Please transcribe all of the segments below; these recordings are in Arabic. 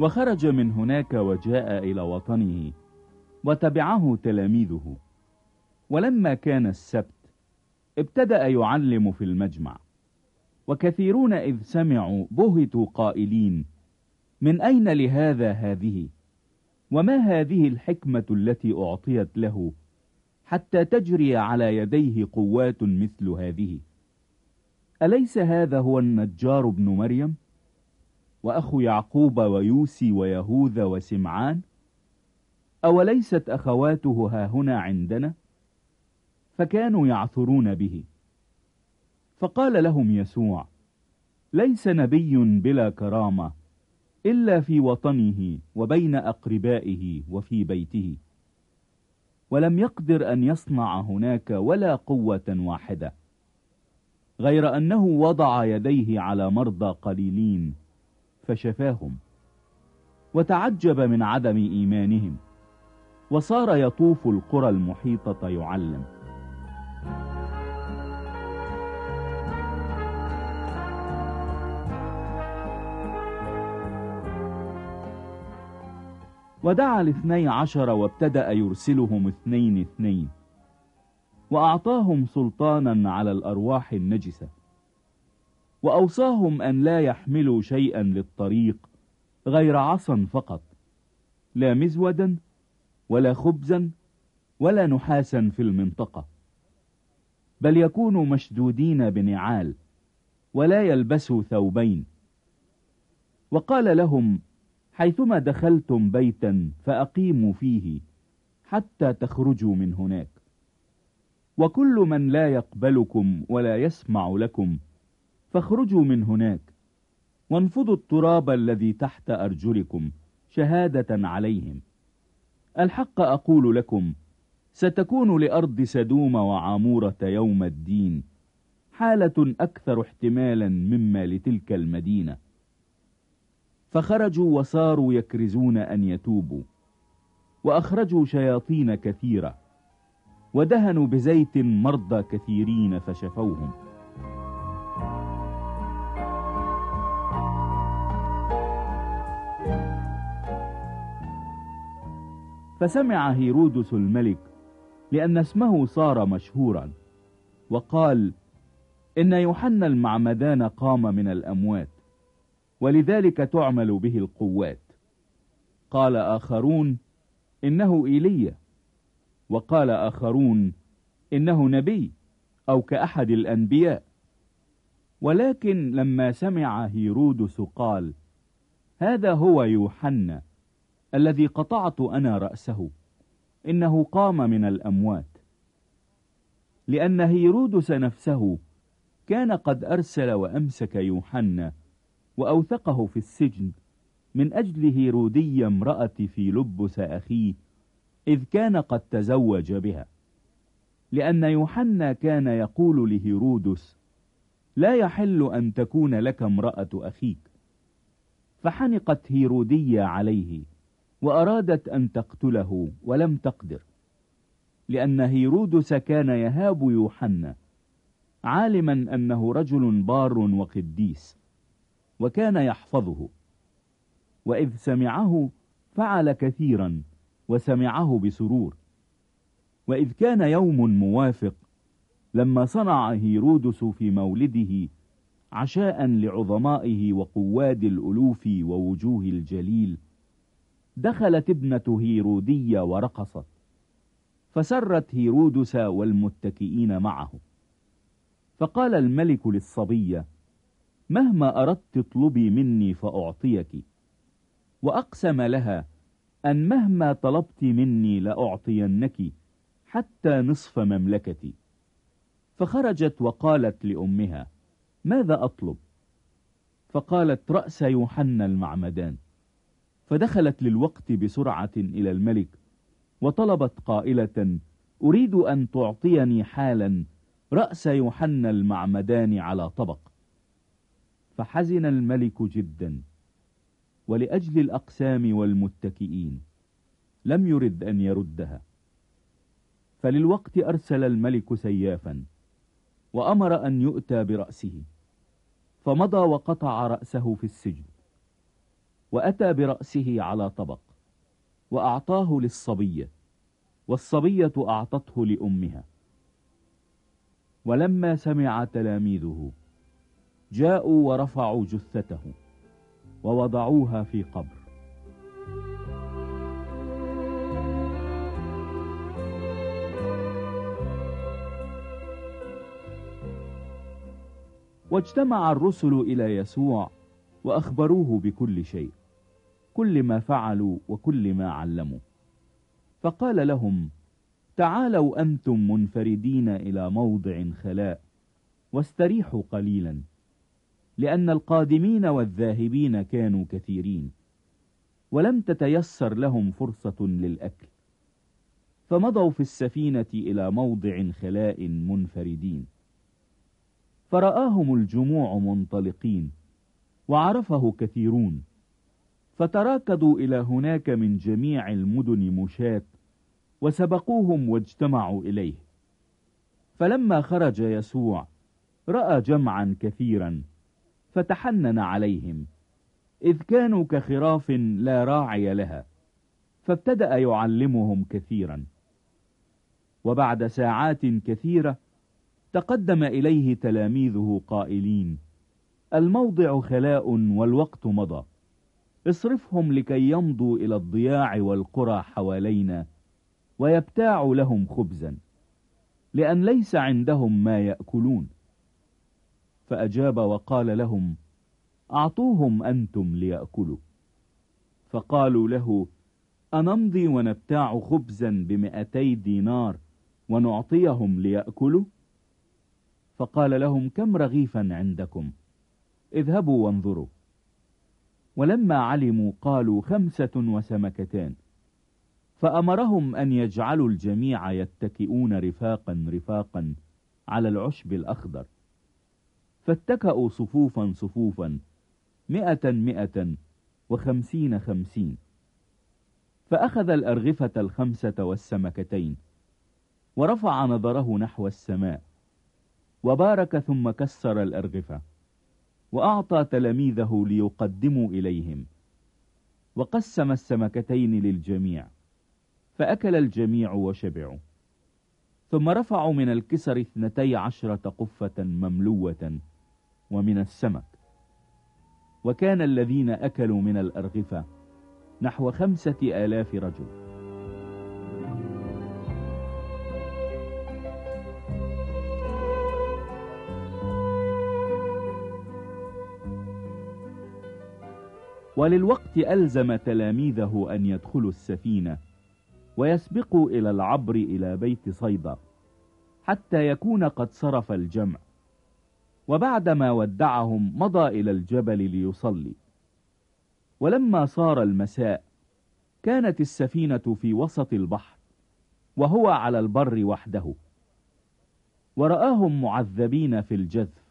وخرج من هناك وجاء إلى وطنه وتبعه تلاميذه. ولما كان السبت ابتدأ يعلم في المجمع. وكثيرون إذ سمعوا بهتوا قائلين من أين لهذا هذه؟ وما هذه الحكمة التي أعطيت له حتى تجري على يديه قوات مثل هذه؟ أليس هذا هو النجار ابن مريم؟ وأخو يعقوب ويوسي ويهوذا وسمعان أوليست أخواته ها هنا عندنا؟ فكانوا يعثرون به. فقال لهم يسوع ليس نبي بلا كرامة إلا في وطنه وبين أقربائه وفي بيته. ولم يقدر أن يصنع هناك ولا قوة واحدة غير أنه وضع يديه على مرضى قليلين. فشفاهم وتعجب من عدم إيمانهم وصار يطوف القرى المحيطة يعلم. ودعا الاثني عشر وابتدأ يرسلهم اثنين اثنين وأعطاهم سلطانا على الأرواح النجسة. وأوصاهم أن لا يحملوا شيئا للطريق غير عصا فقط لا مزودا ولا خبزا ولا نحاسا في المنطقة بل يكونوا مشدودين بنعال ولا يلبسوا ثوبين. وقال لهم حيثما دخلتم بيتا فأقيموا فيه حتى تخرجوا من هناك وكل من لا يقبلكم ولا يسمع لكم فاخرجوا من هناك. وانفضوا التراب الذي تحت أرجلكم شهادة عليهم. الحق أقول لكم ستكون لأرض سدوم وعامورة يوم الدين حالة أكثر احتمالا مما لتلك المدينة. فخرجوا وصاروا يكرزون أن يتوبوا وأخرجوا شياطين كثيرة ودهنوا بزيت مرضى كثيرين فشفوهم. فسمع هيرودس الملك لأن اسمه صار مشهورا وقال إن يوحنا المعمدان قام من الأموات ولذلك تعمل به القوات. قال آخرون إنه إيليا. وقال آخرون إنه نبي أو كأحد الأنبياء. ولكن لما سمع هيرودس قال هذا هو يوحنا. الذي قطعت أنا رأسه. إنه قام من الأموات. لأن هيرودس نفسه كان قد أرسل وأمسك يوحنا وأوثقه في السجن من أجل هيرودية امرأة في لبس أخيه إذ كان قد تزوج بها. لأن يوحنا كان يقول لهيرودس لا يحل أن تكون لك امرأة أخيك. فحنقت هيرودية عليه. وأرادت أن تقتله ولم تقدر لأن هيرودس كان يهاب يوحنا عالما أنه رجل بار وقديس وكان يحفظه وإذ سمعه فعل كثيرا وسمعه بسرور وإذ كان يوم موافق لما صنع هيرودس في مولده عشاء لعظمائه وقواد الألوف ووجوه الجليل دخلت ابنة هيرودية ورقصت فسرت هيرودس والمتكئين معه. فقال الملك للصبية مهما أردت اطلبي مني فأعطيك وأقسم لها أن مهما طلبت مني لأعطينك حتى نصف مملكتي. فخرجت وقالت لأمها ماذا أطلب؟ فقالت رأس يوحنا المعمدان. فدخلت للوقت بسرعة إلى الملك وطلبت قائلة أريد أن تعطيني حالا رأس يوحنا المعمدان على طبق. فحزن الملك جدا ولأجل الأقسام والمتكئين لم يرد أن يردها. فللوقت أرسل الملك سيافا وأمر أن يؤتى برأسه فمضى وقطع رأسه في السجن. وأتى برأسه على طبق وأعطاه للصبية والصبية أعطته لأمها. ولما سمع تلاميذه جاءوا ورفعوا جثته ووضعوها في قبر. واجتمع الرسل إلى يسوع وأخبروه بكل شيء. كل ما فعلوا وكل ما علموا. فقال لهم تعالوا أنتم منفردين إلى موضع خلاء واستريحوا قليلا لأن القادمين والذاهبين كانوا كثيرين ولم تتيسر لهم فرصة للأكل. فمضوا في السفينة إلى موضع خلاء منفردين. فرآهم الجموع منطلقين وعرفه كثيرون. فتراكضوا إلى هناك من جميع المدن مشاة وسبقوهم واجتمعوا إليه. فلما خرج يسوع رأى جمعا كثيرا فتحنن عليهم إذ كانوا كخراف لا راعي لها فابتدأ يعلمهم كثيرا. وبعد ساعات كثيرة تقدم إليه تلاميذه قائلين الموضع خلاء والوقت مضى. اصرفهم لكي يمضوا إلى الضياع والقرى حوالينا ويبتاعوا لهم خبزا لأن ليس عندهم ما يأكلون. فأجاب وقال لهم أعطوهم أنتم ليأكلوا. فقالوا له أنمضي ونبتاع خبزا بمئتي دينار ونعطيهم ليأكلوا؟ فقال لهم كم رغيفا عندكم؟ اذهبوا وانظروا. ولما علموا قالوا خمسة وسمكتان. فأمرهم أن يجعلوا الجميع يتكئون رفاقا رفاقا على العشب الأخضر. فاتكأوا صفوفا صفوفا مئة مئة وخمسين خمسين. فأخذ الأرغفة الخمسة والسمكتين ورفع نظره نحو السماء وبارك ثم كسر الأرغفة. وأعطى تلاميذه ليقدموا إليهم وقسم السمكتين للجميع فأكل الجميع وشبعوا ثم رفعوا من الكسر اثنتي عشرة قفة مملوة ومن السمك. وكان الذين أكلوا من الأرغفة نحو خمسة آلاف رجل. وللوقت ألزم تلاميذه أن يدخلوا السفينة ويسبقوا إلى العبر إلى بيت صيدا حتى يكون قد صرف الجمع. وبعدما ودعهم مضى إلى الجبل ليصلي. ولما صار المساء كانت السفينة في وسط البحر وهو على البر وحده. ورآهم معذبين في الجذف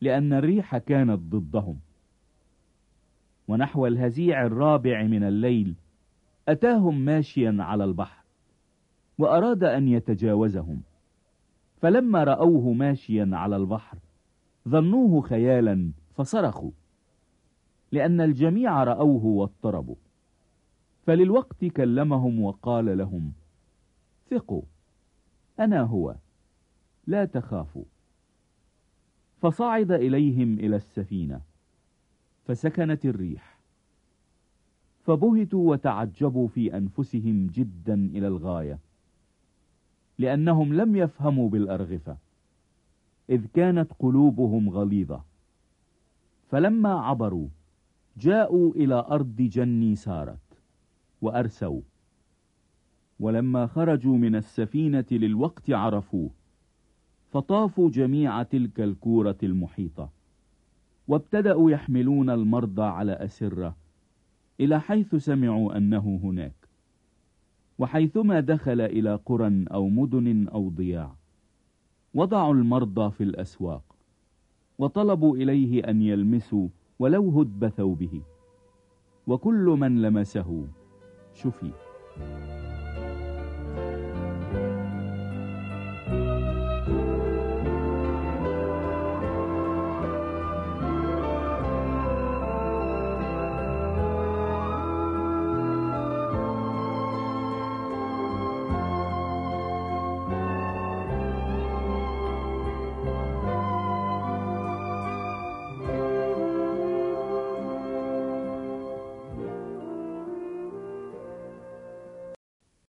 لأن الريح كانت ضدهم. ونحو الهزيع الرابع من الليل أتاهم ماشيا على البحر وأراد أن يتجاوزهم. فلما رأوه ماشيا على البحر ظنوه خيالا فصرخوا لأن الجميع رأوه واضطربوا. فللوقت كلمهم وقال لهم ثقوا أنا هو لا تخافوا. فصعد إليهم إلى السفينة. فسكنت الريح. فبهتوا وتعجبوا في أنفسهم جدا إلى الغاية لأنهم لم يفهموا بالأرغفة إذ كانت قلوبهم غليظة. فلما عبروا جاءوا إلى أرض جني سارت وأرسوا. ولما خرجوا من السفينة للوقت عرفوه فطافوا جميع تلك الكورة المحيطة. وابتدأوا يحملون المرضى على أسرة إلى حيث سمعوا أنه هناك. وحيثما دخل إلى قرى أو مدن أو ضياع وضعوا المرضى في الأسواق وطلبوا إليه أن يلمسوا ولو هدب ثوبه وكل من لمسه شفي.